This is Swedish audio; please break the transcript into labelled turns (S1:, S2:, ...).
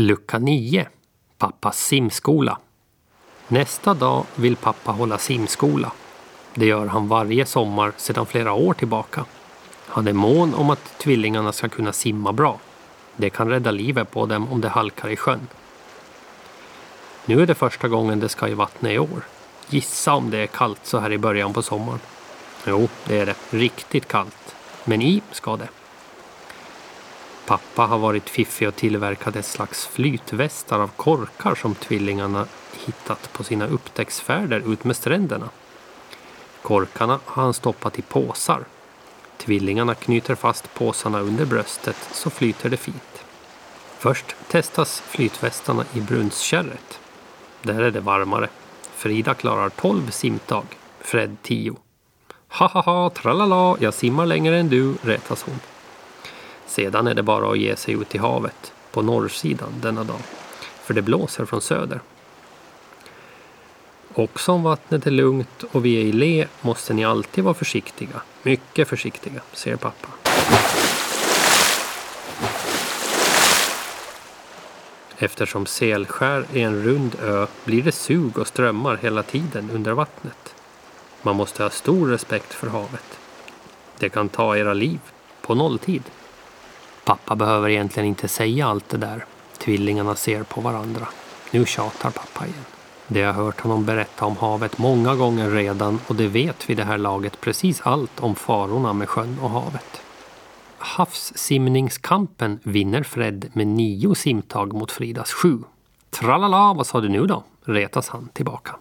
S1: Lucka 9. Pappas simskola. Nästa dag vill pappa hålla simskola. Det gör han varje sommar sedan flera år tillbaka. Han är mån om att tvillingarna ska kunna simma bra. Det kan rädda livet på dem om de halkar i sjön. Nu är det första gången de ska i vattnet i år. Gissa om det är kallt så här i början på sommaren. Jo, det är det. Riktigt kallt. Men i ska det. Pappa har varit fiffig och tillverkat ett slags flytvästar av korkar som tvillingarna hittat på sina upptäcktsfärder ut med stränderna. Korkarna har han stoppat i påsar. Tvillingarna knyter fast påsarna under bröstet så flyter det fint. Först testas flytvästarna i brunnskärret. Där är det varmare. Frida klarar 12 simtag, Fred 10. Ha ha ha, tralala, jag simmar längre än du, rätas hon. Sedan är det bara att ge sig ut i havet, på norrsidan denna dag. För det blåser från söder. Också om vattnet är lugnt och vi är i le måste ni alltid vara försiktiga. Mycket försiktiga, säger pappa. Eftersom Selskär är en rund ö blir det sug och strömmar hela tiden under vattnet. Man måste ha stor respekt för havet. Det kan ta era liv på nolltid. Pappa behöver egentligen inte säga allt det där. Tvillingarna ser på varandra. Nu tjatar pappa igen. Det har hört honom berätta om havet många gånger redan och det vet vid det här laget precis allt om farorna med sjön och havet. Havssimningskampen vinner Fred med nio simtag mot Fridas sju. Tralala, vad sa du nu då? retas han tillbaka.